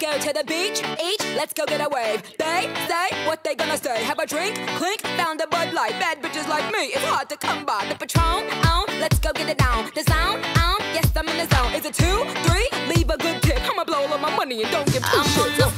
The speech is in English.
Let's go to the beach, each, let's go get a wave. They say what they gonna say. Have a drink, clink, found a Bud Light. Bad bitches like me, it's hard to come by. The Patron, on, let's go get it down. The sound, on, yes, I'm in the zone. Is it two, three? Leave a good tip. I'ma blow all of my money and don't give two oh, I'm shits.